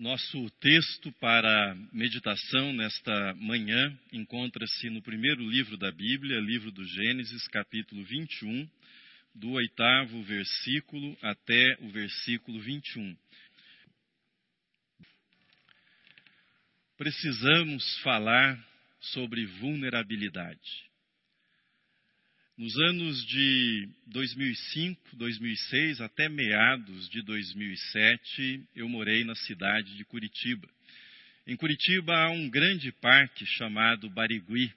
Nosso texto para meditação nesta manhã encontra-se no primeiro livro da Bíblia, livro do Gênesis, capítulo 21, do oitavo versículo até o versículo 21. Precisamos falar sobre vulnerabilidade. Nos anos de 2005, 2006 até meados de 2007, eu morei na cidade de Curitiba. Em Curitiba há um grande parque chamado Barigui,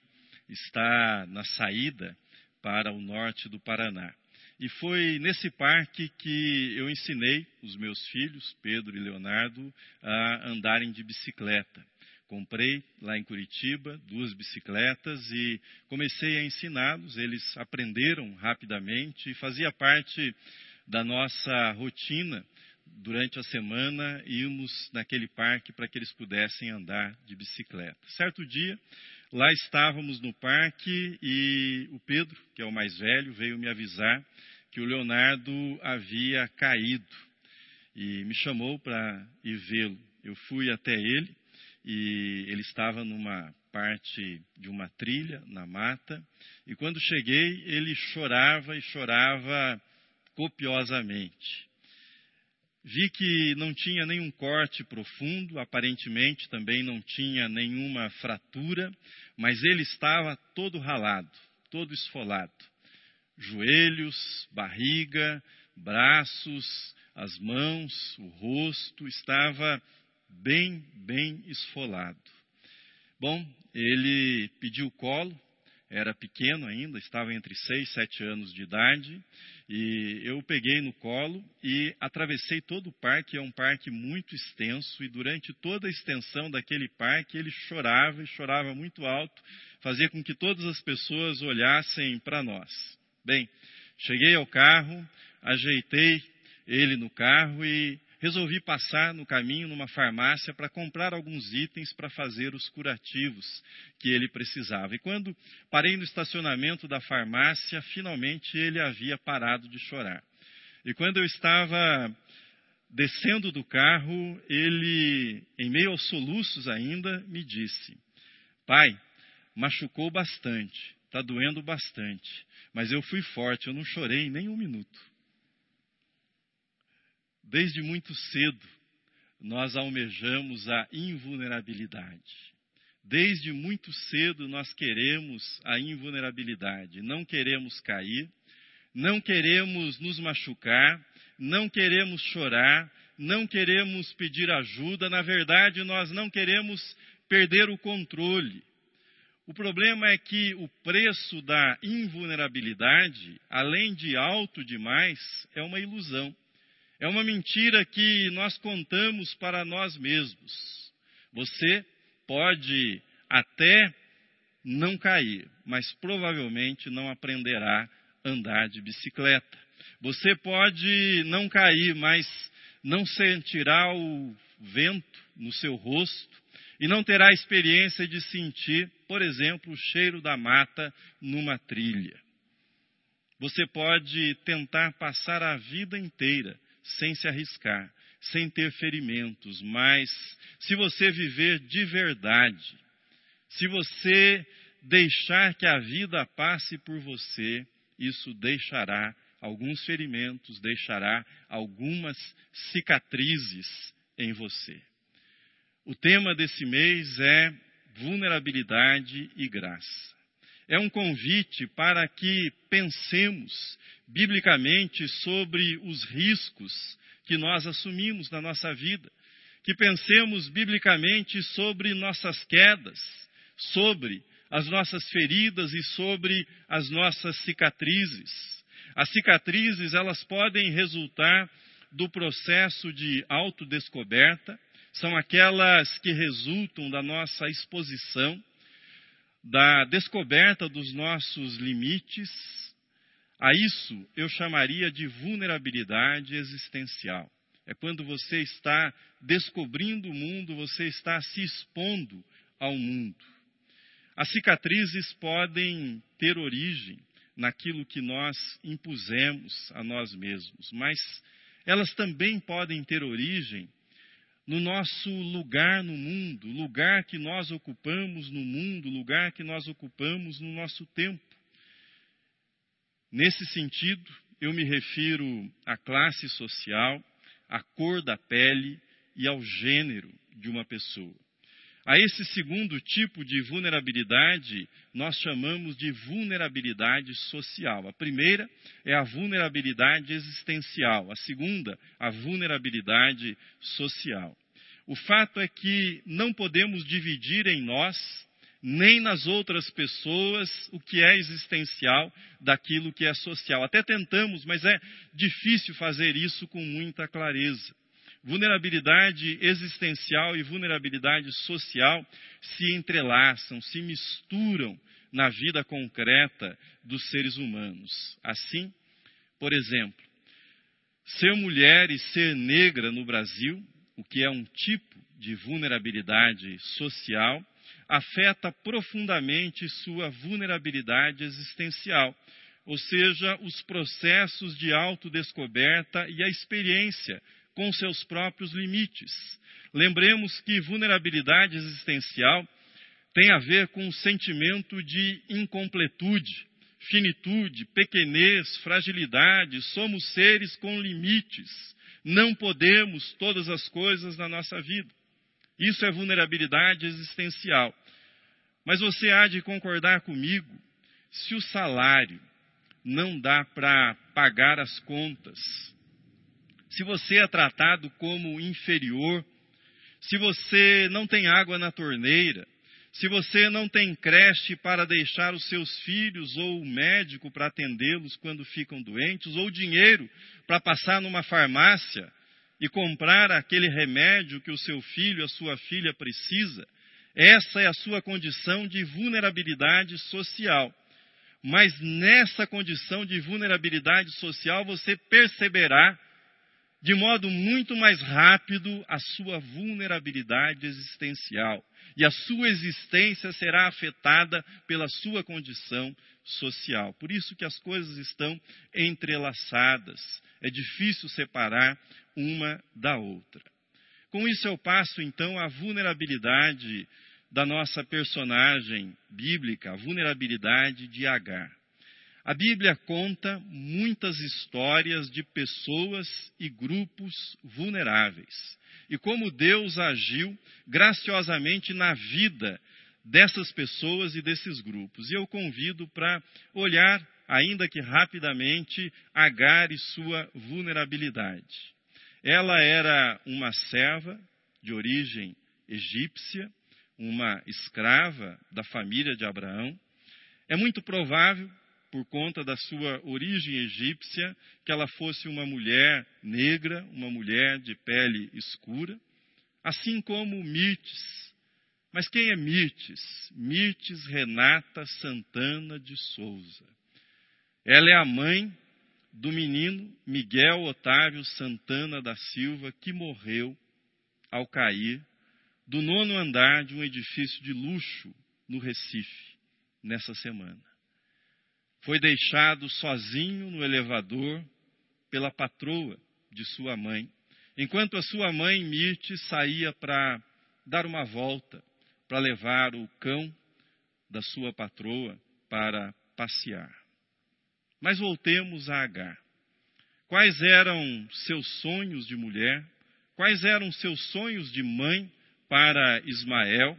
está na saída para o norte do Paraná. E foi nesse parque que eu ensinei os meus filhos, Pedro e Leonardo, a andarem de bicicleta. Comprei lá em Curitiba duas bicicletas e comecei a ensiná-los. Eles aprenderam rapidamente e fazia parte da nossa rotina durante a semana irmos naquele parque para que eles pudessem andar de bicicleta. Certo dia, lá estávamos no parque e o Pedro, que é o mais velho, veio me avisar que o Leonardo havia caído e me chamou para ir vê-lo. Eu fui até ele e ele estava numa parte de uma trilha na mata, e quando cheguei, ele chorava e chorava copiosamente. Vi que não tinha nenhum corte profundo, aparentemente também não tinha nenhuma fratura, mas ele estava todo ralado, todo esfolado. Joelhos, barriga, braços, as mãos, o rosto, estava bem, bem esfolado. Bom, ele pediu colo, era pequeno ainda, estava entre seis, sete anos de idade, e eu peguei no colo e atravessei todo o parque, é um parque muito extenso, e durante toda a extensão daquele parque ele chorava e chorava muito alto, fazia com que todas as pessoas olhassem para nós. Bem, cheguei ao carro, ajeitei ele no carro e resolvi passar no caminho numa farmácia para comprar alguns itens para fazer os curativos que ele precisava. E quando parei no estacionamento da farmácia, finalmente ele havia parado de chorar. E quando eu estava descendo do carro, ele, em meio aos soluços ainda, me disse: Pai, machucou bastante, está doendo bastante, mas eu fui forte, eu não chorei nem um minuto. Desde muito cedo, nós almejamos a invulnerabilidade. Desde muito cedo, nós queremos a invulnerabilidade. Não queremos cair, não queremos nos machucar, não queremos chorar, não queremos pedir ajuda. Na verdade, nós não queremos perder o controle. O problema é que o preço da invulnerabilidade, além de alto demais, é uma ilusão. É uma mentira que nós contamos para nós mesmos. Você pode até não cair, mas provavelmente não aprenderá a andar de bicicleta. Você pode não cair, mas não sentirá o vento no seu rosto e não terá experiência de sentir, por exemplo, o cheiro da mata numa trilha. Você pode tentar passar a vida inteira sem se arriscar, sem ter ferimentos, mas se você viver de verdade, se você deixar que a vida passe por você, isso deixará alguns ferimentos, deixará algumas cicatrizes em você. O tema desse mês é vulnerabilidade e graça. É um convite para que pensemos biblicamente sobre os riscos que nós assumimos na nossa vida, que pensemos biblicamente sobre nossas quedas, sobre as nossas feridas e sobre as nossas cicatrizes. As cicatrizes, elas podem resultar do processo de autodescoberta, são aquelas que resultam da nossa exposição, da descoberta dos nossos limites, a isso eu chamaria de vulnerabilidade existencial. É quando você está descobrindo o mundo, você está se expondo ao mundo. As cicatrizes podem ter origem naquilo que nós impusemos a nós mesmos, mas elas também podem ter origem no nosso lugar no mundo, lugar que nós ocupamos no mundo, lugar que nós ocupamos no nosso tempo. Nesse sentido, eu me refiro à classe social, à cor da pele e ao gênero de uma pessoa. A esse segundo tipo de vulnerabilidade, nós chamamos de vulnerabilidade social. A primeira é a vulnerabilidade existencial, a segunda, a vulnerabilidade social. O fato é que não podemos dividir em nós, nem nas outras pessoas, o que é existencial daquilo que é social. Até tentamos, mas é difícil fazer isso com muita clareza. Vulnerabilidade existencial e vulnerabilidade social se entrelaçam, se misturam na vida concreta dos seres humanos. Assim, por exemplo, ser mulher e ser negra no Brasil, o que é um tipo de vulnerabilidade social, afeta profundamente sua vulnerabilidade existencial, ou seja, os processos de autodescoberta e a experiência com seus próprios limites. Lembremos que vulnerabilidade existencial tem a ver com o sentimento de incompletude, finitude, pequenez, fragilidade. Somos seres com limites. Não podemos todas as coisas na nossa vida. Isso é vulnerabilidade existencial. Mas você há de concordar comigo, se o salário não dá para pagar as contas, se você é tratado como inferior, se você não tem água na torneira, se você não tem creche para deixar os seus filhos ou o médico para atendê-los quando ficam doentes, ou dinheiro para passar numa farmácia e comprar aquele remédio que o seu filho, a sua filha precisa, essa é a sua condição de vulnerabilidade social. Mas nessa condição de vulnerabilidade social você perceberá de modo muito mais rápido a sua vulnerabilidade existencial. E a sua existência será afetada pela sua condição social. Por isso que as coisas estão entrelaçadas. É difícil separar uma da outra. Com isso eu passo então à vulnerabilidade da nossa personagem bíblica, a vulnerabilidade de Agar. A Bíblia conta muitas histórias de pessoas e grupos vulneráveis e como Deus agiu graciosamente na vida dessas pessoas e desses grupos. E eu convido para olhar, ainda que rapidamente, Agar e sua vulnerabilidade. Ela era uma serva de origem egípcia, uma escrava da família de Abraão. É muito provável por conta da sua origem egípcia, que ela fosse uma mulher negra, uma mulher de pele escura, assim como Mirtes. Mas quem é Mirtes? Mirtes Renata Santana de Souza. Ela é a mãe do menino Miguel Otávio Santana da Silva, que morreu ao cair do nono andar de um edifício de luxo no Recife, nessa semana foi deixado sozinho no elevador pela patroa de sua mãe, enquanto a sua mãe, Mirte, saía para dar uma volta, para levar o cão da sua patroa para passear. Mas voltemos a Agar. Quais eram seus sonhos de mulher? Quais eram seus sonhos de mãe para Ismael?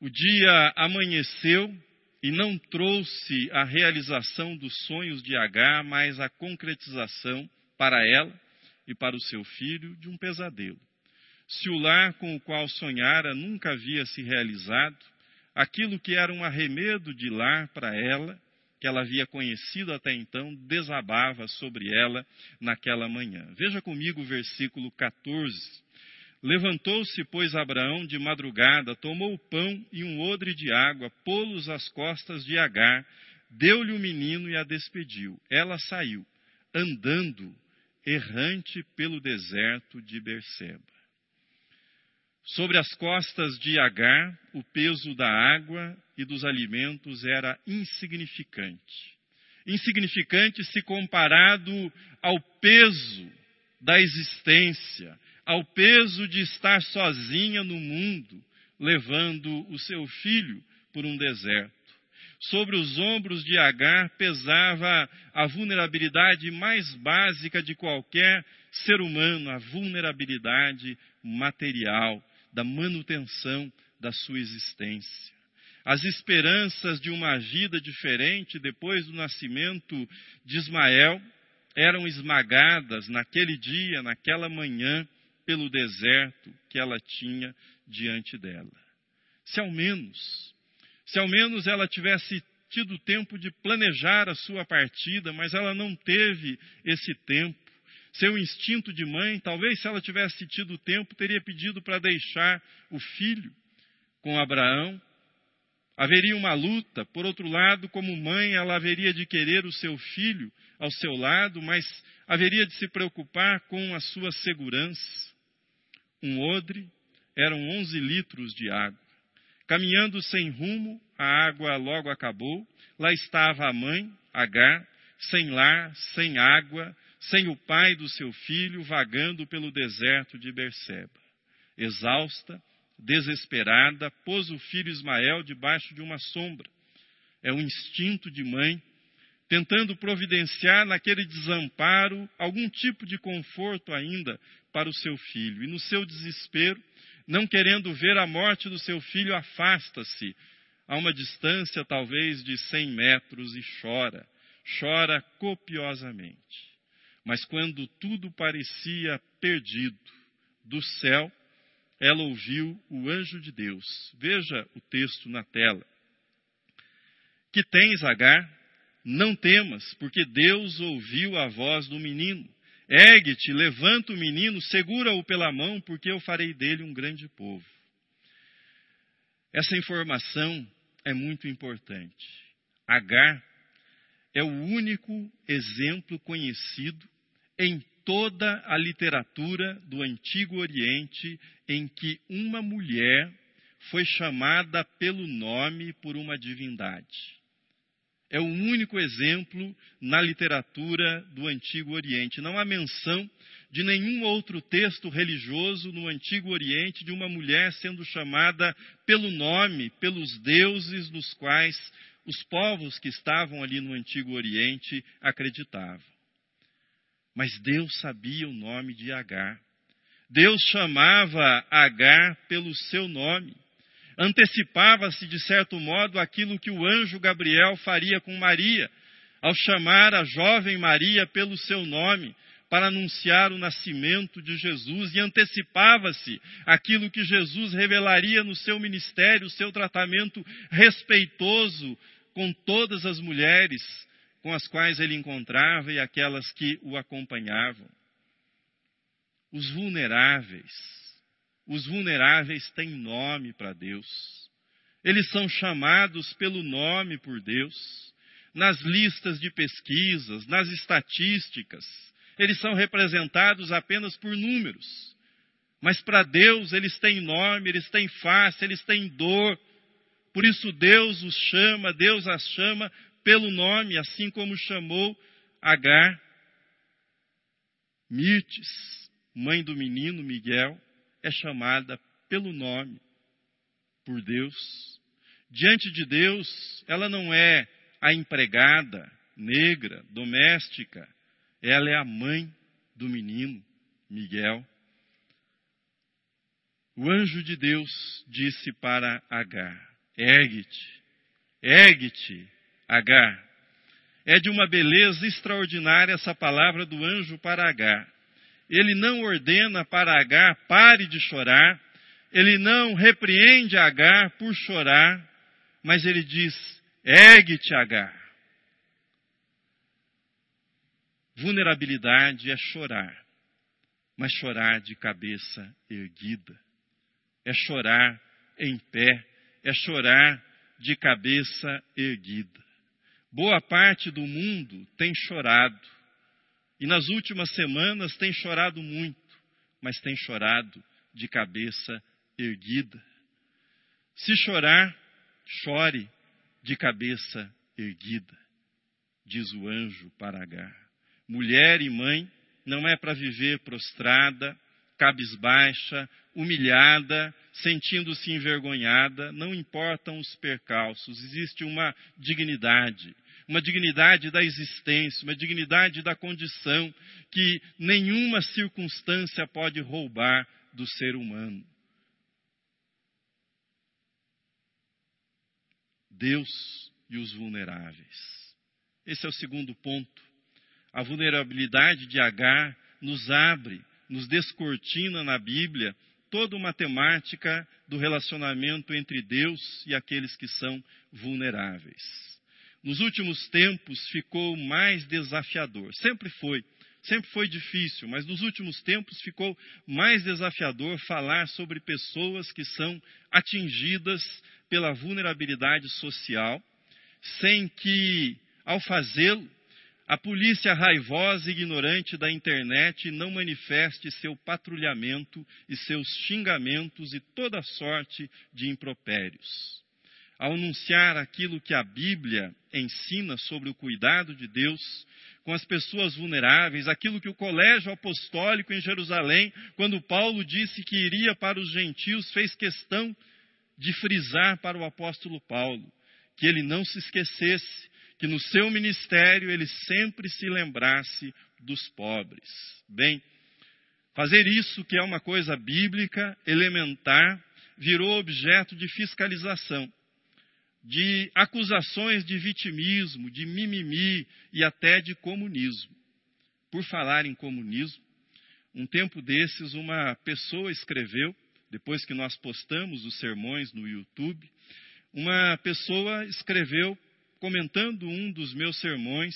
O dia amanheceu e não trouxe a realização dos sonhos de Agar, mas a concretização para ela e para o seu filho de um pesadelo. Se o lar com o qual sonhara nunca havia se realizado, aquilo que era um arremedo de lar para ela, que ela havia conhecido até então, desabava sobre ela naquela manhã. Veja comigo o versículo 14 Levantou-se, pois, Abraão de madrugada, tomou o pão e um odre de água, pô-los às costas de Agar, deu-lhe o menino e a despediu. Ela saiu, andando, errante pelo deserto de Berseba. Sobre as costas de Agar, o peso da água e dos alimentos era insignificante. Insignificante se comparado ao peso da existência, ao peso de estar sozinha no mundo, levando o seu filho por um deserto. Sobre os ombros de Agar pesava a vulnerabilidade mais básica de qualquer ser humano, a vulnerabilidade material, da manutenção da sua existência. As esperanças de uma vida diferente depois do nascimento de Ismael eram esmagadas naquele dia, naquela manhã, pelo deserto que ela tinha diante dela. Se ao menos, se ao menos ela tivesse tido tempo de planejar a sua partida, mas ela não teve esse tempo. Seu instinto de mãe, talvez se ela tivesse tido tempo, teria pedido para deixar o filho com Abraão. Haveria uma luta, por outro lado, como mãe, ela haveria de querer o seu filho ao seu lado, mas haveria de se preocupar com a sua segurança. Um odre eram onze litros de água. Caminhando sem rumo, a água logo acabou. Lá estava a mãe, Agar, sem lar, sem água, sem o pai do seu filho, vagando pelo deserto de Berseba. Exausta, desesperada, pôs o filho Ismael debaixo de uma sombra. É um instinto de mãe, tentando providenciar naquele desamparo algum tipo de conforto ainda para o seu filho. E no seu desespero, não querendo ver a morte do seu filho, afasta-se a uma distância talvez de cem metros e chora, chora copiosamente. Mas quando tudo parecia perdido, do céu, ela ouviu o anjo de Deus. Veja o texto na tela. Que tens, Agar? Não temas, porque Deus ouviu a voz do menino. Ergue-te, levanta o menino, segura-o pela mão, porque eu farei dele um grande povo. Essa informação é muito importante. Agar é o único exemplo conhecido em toda a literatura do Antigo Oriente em que uma mulher foi chamada pelo nome por uma divindade. É o único exemplo na literatura do Antigo Oriente. Não há menção de nenhum outro texto religioso no Antigo Oriente de uma mulher sendo chamada pelo nome, pelos deuses nos quais os povos que estavam ali no Antigo Oriente acreditavam. Mas Deus sabia o nome de Agar. Deus chamava Agar pelo seu nome. Antecipava-se, de certo modo, aquilo que o anjo Gabriel faria com Maria, ao chamar a jovem Maria pelo seu nome, para anunciar o nascimento de Jesus, e antecipava-se aquilo que Jesus revelaria no seu ministério, o seu tratamento respeitoso com todas as mulheres com as quais ele encontrava e aquelas que o acompanhavam. Os vulneráveis, os vulneráveis têm nome para Deus. Eles são chamados pelo nome por Deus. Nas listas de pesquisas, nas estatísticas, eles são representados apenas por números. Mas para Deus eles têm nome, eles têm face, eles têm dor. Por isso Deus os chama, Deus as chama pelo nome, assim como chamou Agar. Mirtes, mãe do menino Miguel, é chamada pelo nome por Deus. Diante de Deus, ela não é a empregada negra, doméstica, ela é a mãe do menino Miguel. O anjo de Deus disse para Agar: Ergue-te, ergue-te, Agar. É de uma beleza extraordinária essa palavra do anjo para Agar. Ele não ordena para Agar pare de chorar, ele não repreende Agar por chorar, mas ele diz: ergue-te, Agar. Vulnerabilidade é chorar, mas chorar de cabeça erguida, é chorar em pé, é chorar de cabeça erguida. Boa parte do mundo tem chorado. E nas últimas semanas tem chorado muito, mas tem chorado de cabeça erguida. Se chorar, chore de cabeça erguida, diz o anjo para Agar. Mulher e mãe não é para viver prostrada, cabisbaixa, humilhada, sentindo-se envergonhada, não importam os percalços, existe uma dignidade, uma dignidade da existência, uma dignidade da condição que nenhuma circunstância pode roubar do ser humano. Deus e os vulneráveis. Esse é o segundo ponto. A vulnerabilidade de Agar nos abre, nos descortina na Bíblia toda uma temática do relacionamento entre Deus e aqueles que são vulneráveis. Nos últimos tempos ficou mais desafiador, sempre foi, sempre foi difícil, mas nos últimos tempos ficou mais desafiador falar sobre pessoas que são atingidas pela vulnerabilidade social, sem que, ao fazê-lo, a polícia raivosa e ignorante da internet não manifeste seu patrulhamento e seus xingamentos e toda sorte de impropérios. Ao anunciar aquilo que a Bíblia ensina sobre o cuidado de Deus com as pessoas vulneráveis, aquilo que o colégio apostólico em Jerusalém, quando Paulo disse que iria para os gentios, fez questão de frisar para o apóstolo Paulo que ele não se esquecesse que no seu ministério ele sempre se lembrasse dos pobres. Bem, fazer isso, que é uma coisa bíblica, elementar, virou objeto de fiscalização, de acusações de vitimismo, de mimimi e até de comunismo. Por falar em comunismo, um tempo desses, uma pessoa escreveu, depois que nós postamos os sermões no YouTube, uma pessoa escreveu comentando um dos meus sermões,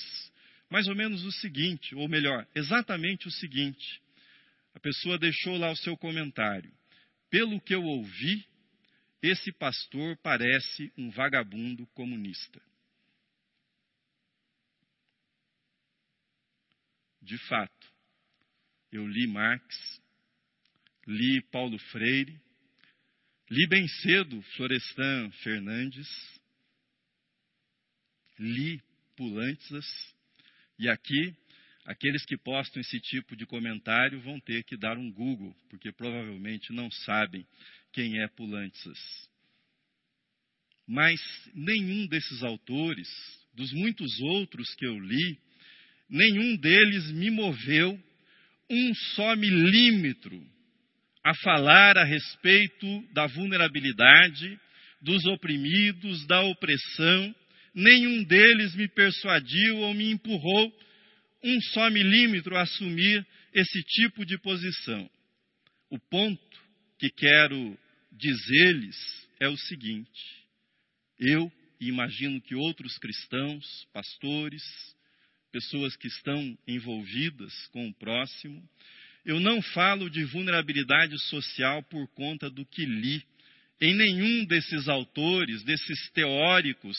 mais ou menos o seguinte, ou melhor, exatamente o seguinte. A pessoa deixou lá o seu comentário. Pelo que eu ouvi, esse pastor parece um vagabundo comunista. De fato, eu li Marx, li Paulo Freire, li bem cedo Florestan Fernandes, li Pulantzas, e aqui, aqueles que postam esse tipo de comentário vão ter que dar um Google, porque provavelmente não sabem quem é Pulantzas. Mas nenhum desses autores, dos muitos outros que eu li, nenhum deles me moveu um só milímetro a falar a respeito da vulnerabilidade, dos oprimidos, da opressão nenhum deles me persuadiu ou me empurrou um só milímetro a assumir esse tipo de posição. O ponto que quero dizer-lhes é o seguinte: eu e imagino que outros cristãos, pastores, pessoas que estão envolvidas com o próximo, eu não falo de vulnerabilidade social por conta do que li em nenhum desses autores, desses teóricos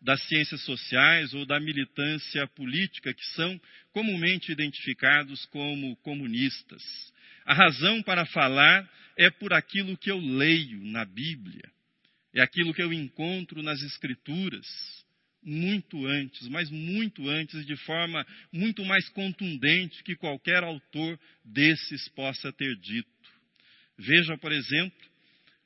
das ciências sociais ou da militância política, que são comumente identificados como comunistas. A razão para falar é por aquilo que eu leio na Bíblia, é aquilo que eu encontro nas Escrituras, muito antes, mas muito antes, de forma muito mais contundente que qualquer autor desses possa ter dito. Veja, por exemplo,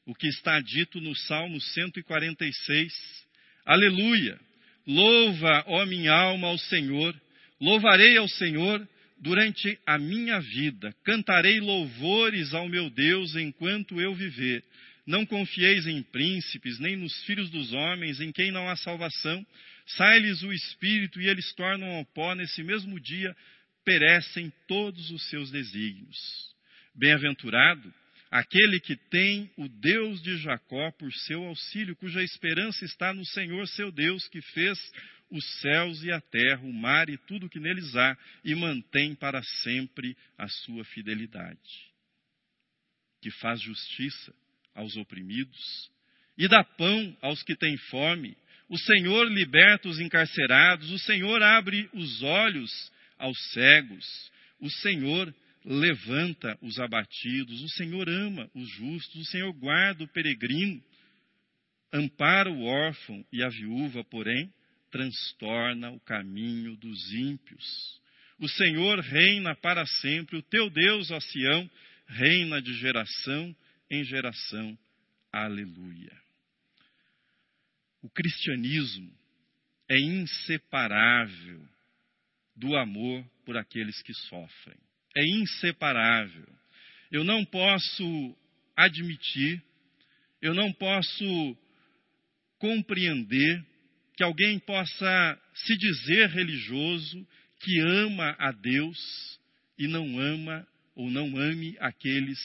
o que está dito no Salmo 146, Aleluia! Louva, ó minha alma, ao Senhor. Louvarei ao Senhor durante a minha vida. Cantarei louvores ao meu Deus enquanto eu viver. Não confieis em príncipes, nem nos filhos dos homens, em quem não há salvação. Sai-lhes o espírito e eles tornam ao pó. Nesse mesmo dia perecem todos os seus desígnios. Bem-aventurado aquele que tem o Deus de Jacó por seu auxílio, cuja esperança está no Senhor seu Deus, que fez os céus e a terra, o mar e tudo que neles há, e mantém para sempre a sua fidelidade. Que faz justiça aos oprimidos e dá pão aos que têm fome. O Senhor liberta os encarcerados, o Senhor abre os olhos aos cegos, o Senhor levanta os abatidos, o Senhor ama os justos, o Senhor guarda o peregrino, ampara o órfão e a viúva, porém, transtorna o caminho dos ímpios. O Senhor reina para sempre, o teu Deus, ó Sião, reina de geração em geração. Aleluia. O cristianismo é inseparável do amor por aqueles que sofrem. É inseparável. Eu não posso admitir, eu não posso compreender que alguém possa se dizer religioso, que ama a Deus e não ama ou não ame aqueles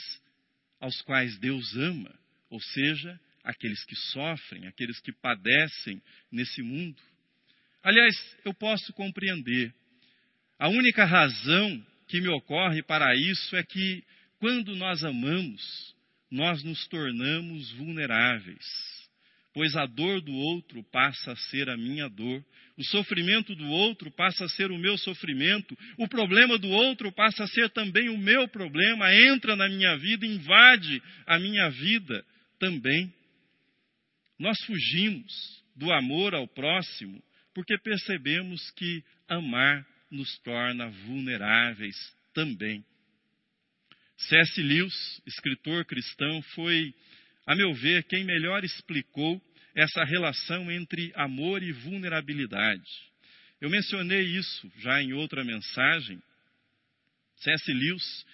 aos quais Deus ama, ou seja, aqueles que sofrem, aqueles que padecem nesse mundo. Aliás, eu posso compreender. A única razão que me ocorre para isso é que, quando nós amamos, nós nos tornamos vulneráveis, pois a dor do outro passa a ser a minha dor, o sofrimento do outro passa a ser o meu sofrimento, o problema do outro passa a ser também o meu problema, entra na minha vida, invade a minha vida também. Nós fugimos do amor ao próximo porque percebemos que amar nos torna vulneráveis também. C.S. Lewis, escritor cristão, foi, a meu ver, quem melhor explicou essa relação entre amor e vulnerabilidade. Eu mencionei isso já em outra mensagem. C.S. Lewis,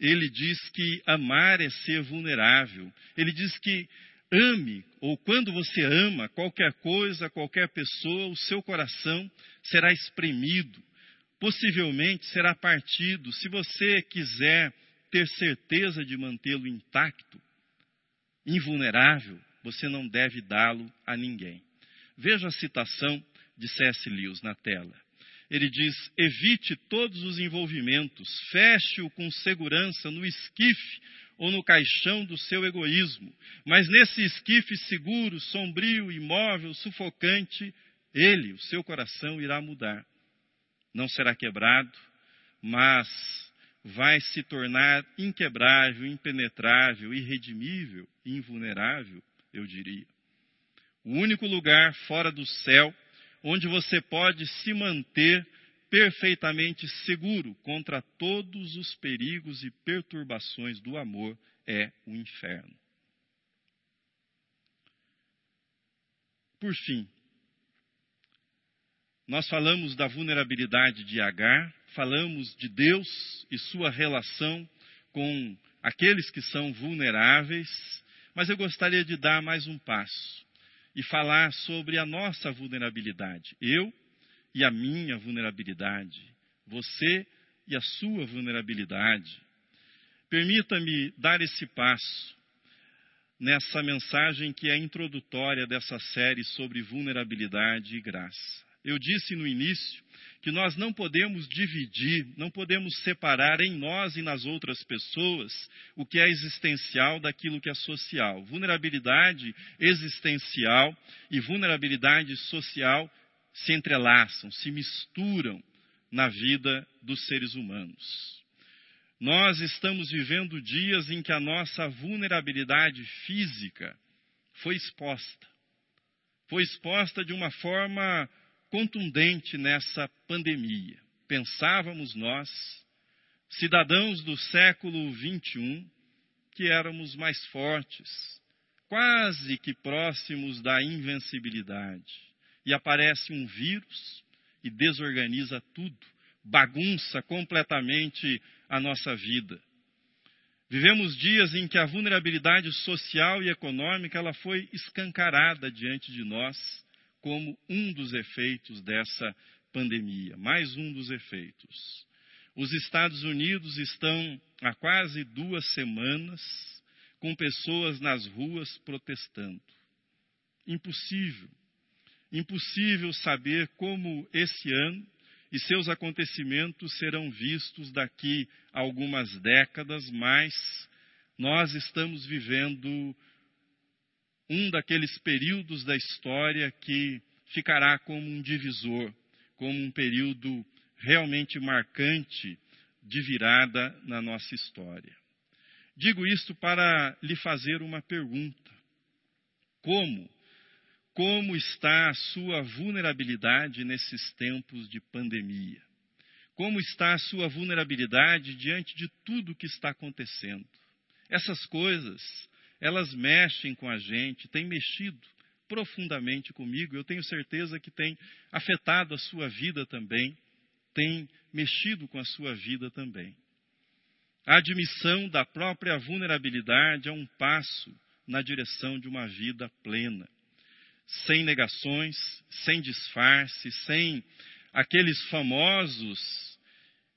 ele diz que amar é ser vulnerável. Ele diz que ame, ou quando você ama qualquer coisa, qualquer pessoa, o seu coração será espremido, possivelmente será partido. Se você quiser ter certeza de mantê-lo intacto, invulnerável, você não deve dá-lo a ninguém. Veja a citação de C.S. Lewis na tela. Ele diz: evite todos os envolvimentos, feche-o com segurança no esquife ou no caixão do seu egoísmo. Mas nesse esquife seguro, sombrio, imóvel, sufocante, ele, o seu coração, irá mudar. Não será quebrado, mas vai se tornar inquebrável, impenetrável, irredimível, invulnerável, eu diria. O único lugar fora do céu onde você pode se manter perfeitamente seguro contra todos os perigos e perturbações do amor é o inferno. Por fim, nós falamos da vulnerabilidade de Agar, falamos de Deus e sua relação com aqueles que são vulneráveis, mas eu gostaria de dar mais um passo e falar sobre a nossa vulnerabilidade. Eu e a minha vulnerabilidade, você e a sua vulnerabilidade. Permita-me dar esse passo nessa mensagem que é introdutória dessa série sobre vulnerabilidade e graça. Eu disse no início que nós não podemos dividir, não podemos separar em nós e nas outras pessoas o que é existencial daquilo que é social. Vulnerabilidade existencial e vulnerabilidade social se entrelaçam, se misturam na vida dos seres humanos. Nós estamos vivendo dias em que a nossa vulnerabilidade física foi exposta. Foi exposta de uma forma contundente nessa pandemia. Pensávamos nós, cidadãos do século XXI, que éramos mais fortes, quase que próximos da invencibilidade e aparece um vírus e desorganiza tudo, bagunça completamente a nossa vida. Vivemos dias em que a vulnerabilidade social e econômica ela foi escancarada diante de nós como um dos efeitos dessa pandemia, mais um dos efeitos. Os Estados Unidos estão há quase duas semanas com pessoas nas ruas protestando. Impossível Impossível saber como esse ano e seus acontecimentos serão vistos daqui a algumas décadas, mas nós estamos vivendo um daqueles períodos da história que ficará como um divisor, como um período realmente marcante de virada na nossa história. Digo isto para lhe fazer uma pergunta: como como está a sua vulnerabilidade nesses tempos de pandemia? Como está a sua vulnerabilidade diante de tudo que está acontecendo? Essas coisas, elas mexem com a gente, têm mexido profundamente comigo. Eu tenho certeza que tem afetado a sua vida também, tem mexido com a sua vida também. A admissão da própria vulnerabilidade é um passo na direção de uma vida plena, sem negações, sem disfarce, sem aqueles famosos.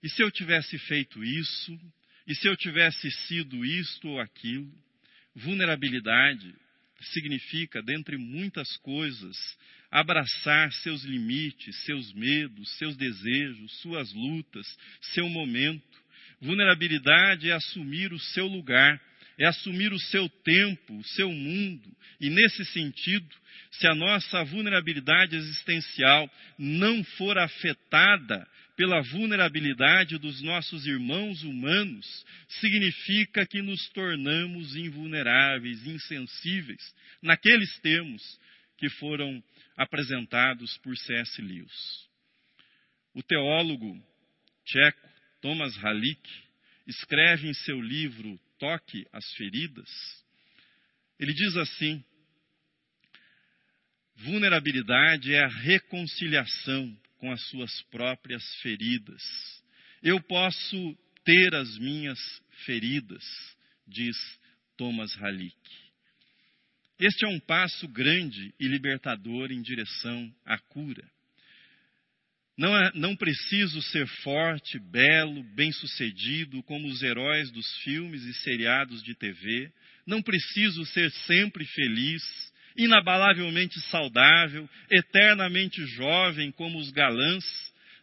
E se eu tivesse feito isso? E se eu tivesse sido isto ou aquilo? Vulnerabilidade significa, dentre muitas coisas, abraçar seus limites, seus medos, seus desejos, suas lutas, seu momento. Vulnerabilidade é assumir o seu lugar, é assumir o seu tempo, o seu mundo. E nesse sentido, se a nossa vulnerabilidade existencial não for afetada pela vulnerabilidade dos nossos irmãos humanos, significa que nos tornamos invulneráveis, insensíveis, naqueles termos que foram apresentados por C.S. Lewis. O teólogo tcheco Thomas Halik escreve em seu livro Toque as Feridas, ele diz assim: vulnerabilidade é a reconciliação com as suas próprias feridas. Eu posso ter as minhas feridas, diz Thomas Halik. Este é um passo grande e libertador em direção à cura. Não, é, não preciso ser forte, belo, bem-sucedido como os heróis dos filmes e seriados de TV. Não preciso ser sempre feliz, inabalavelmente saudável, eternamente jovem como os galãs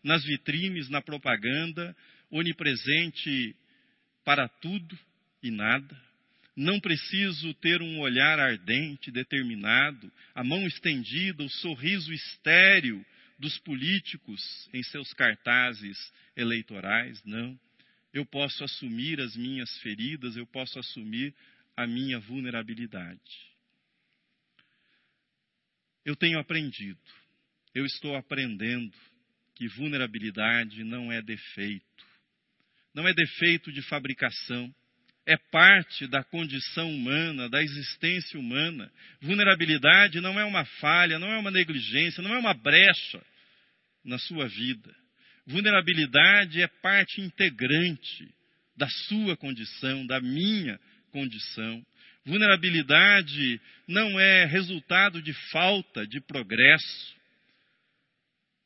nas vitrines, na propaganda, onipresente para tudo e nada. Não preciso ter um olhar ardente, determinado, a mão estendida, o sorriso estéril dos políticos em seus cartazes eleitorais, não. Eu posso assumir as minhas feridas, eu posso assumir a minha vulnerabilidade. Eu tenho aprendido, eu estou aprendendo que vulnerabilidade não é defeito. Não é defeito de fabricação, é parte da condição humana, da existência humana. Vulnerabilidade não é uma falha, não é uma negligência, não é uma brecha na sua vida. Vulnerabilidade é parte integrante da sua condição, da minha condição. Vulnerabilidade não é resultado de falta de progresso,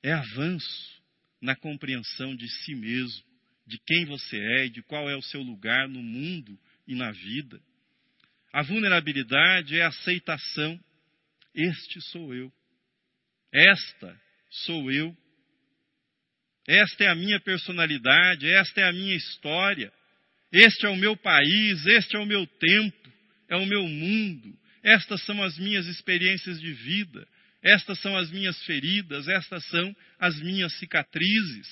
é avanço na compreensão de si mesmo, de quem você é e de qual é o seu lugar no mundo e na vida. A vulnerabilidade é aceitação. Este sou eu. Esta sou eu. Esta é a minha personalidade, esta é a minha história. Este é o meu país, este é o meu tempo, é o meu mundo. Estas são as minhas experiências de vida, estas são as minhas feridas, estas são as minhas cicatrizes.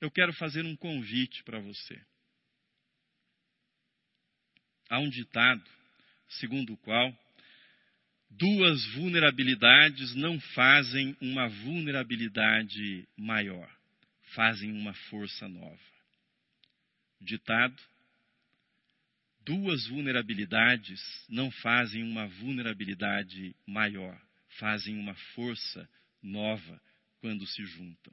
Eu quero fazer um convite para você. Há um ditado segundo o qual duas vulnerabilidades não fazem uma vulnerabilidade maior, fazem uma força nova. Ditado: duas vulnerabilidades não fazem uma vulnerabilidade maior, fazem uma força nova quando se juntam.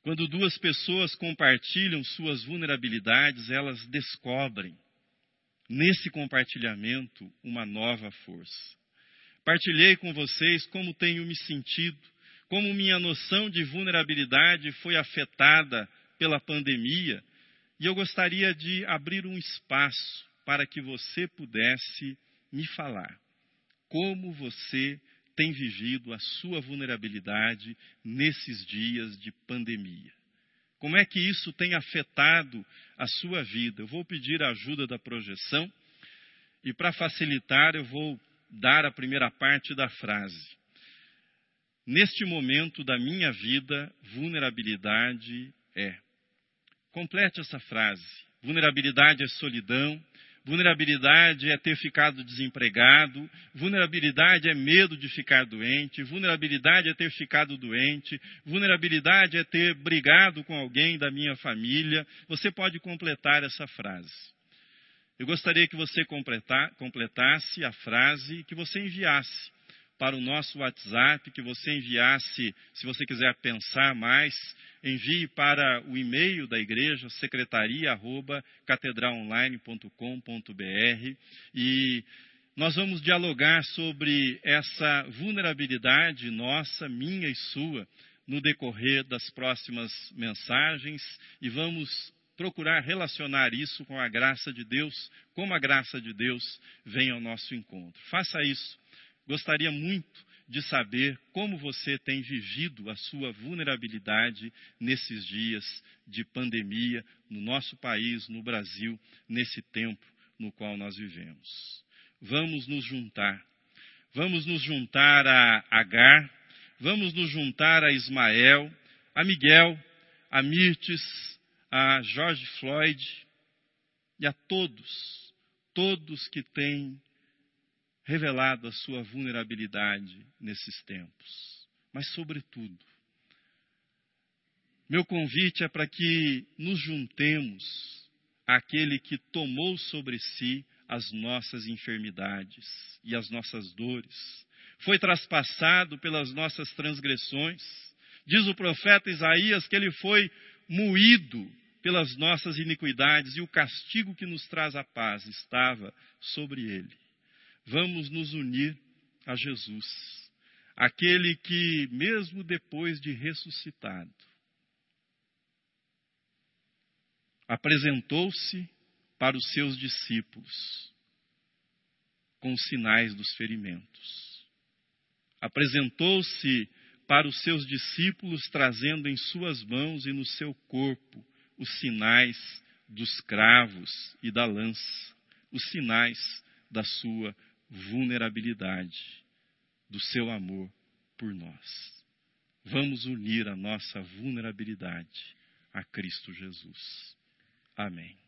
Quando duas pessoas compartilham suas vulnerabilidades, elas descobrem nesse compartilhamento uma nova força. Partilhei com vocês como tenho me sentido, como minha noção de vulnerabilidade foi afetada pela pandemia, e eu gostaria de abrir um espaço para que você pudesse me falar como você tem vivido a sua vulnerabilidade nesses dias de pandemia. Como é que isso tem afetado a sua vida? Eu vou pedir a ajuda da projeção e, para facilitar, eu vou dar a primeira parte da frase. Neste momento da minha vida, vulnerabilidade é. Complete essa frase. Vulnerabilidade é solidão, vulnerabilidade é ter ficado desempregado, vulnerabilidade é medo de ficar doente, vulnerabilidade é ter ficado doente, vulnerabilidade é ter brigado com alguém da minha família. Você pode completar essa frase. Eu gostaria que você completasse a frase e que você enviasse para o nosso WhatsApp, que você enviasse, se você quiser pensar mais, envie para o e-mail da igreja, secretaria@catedralonline.com.br e nós vamos dialogar sobre essa vulnerabilidade nossa, minha e sua, no decorrer das próximas mensagens e vamos procurar relacionar isso com a graça de Deus, como a graça de Deus vem ao nosso encontro. Faça isso. Gostaria muito de saber como você tem vivido a sua vulnerabilidade nesses dias de pandemia no nosso país, no Brasil, nesse tempo no qual nós vivemos. Vamos nos juntar. Vamos nos juntar a Agar, vamos nos juntar a Ismael, a Miguel, a Mirtes, a George Floyd e a todos, todos que têm revelado a sua vulnerabilidade nesses tempos. Mas, sobretudo, meu convite é para que nos juntemos àquele que tomou sobre si as nossas enfermidades e as nossas dores. Foi traspassado pelas nossas transgressões. Diz o profeta Isaías que ele foi moído pelas nossas iniquidades e o castigo que nos traz a paz estava sobre ele vamos nos unir a Jesus, aquele que, mesmo depois de ressuscitado, apresentou-se para os seus discípulos com os sinais dos ferimentos. Apresentou-se para os seus discípulos trazendo em suas mãos e no seu corpo os sinais dos cravos e da lança, os sinais da sua vulnerabilidade do seu amor por nós. Vamos unir a nossa vulnerabilidade a Cristo Jesus. Amém.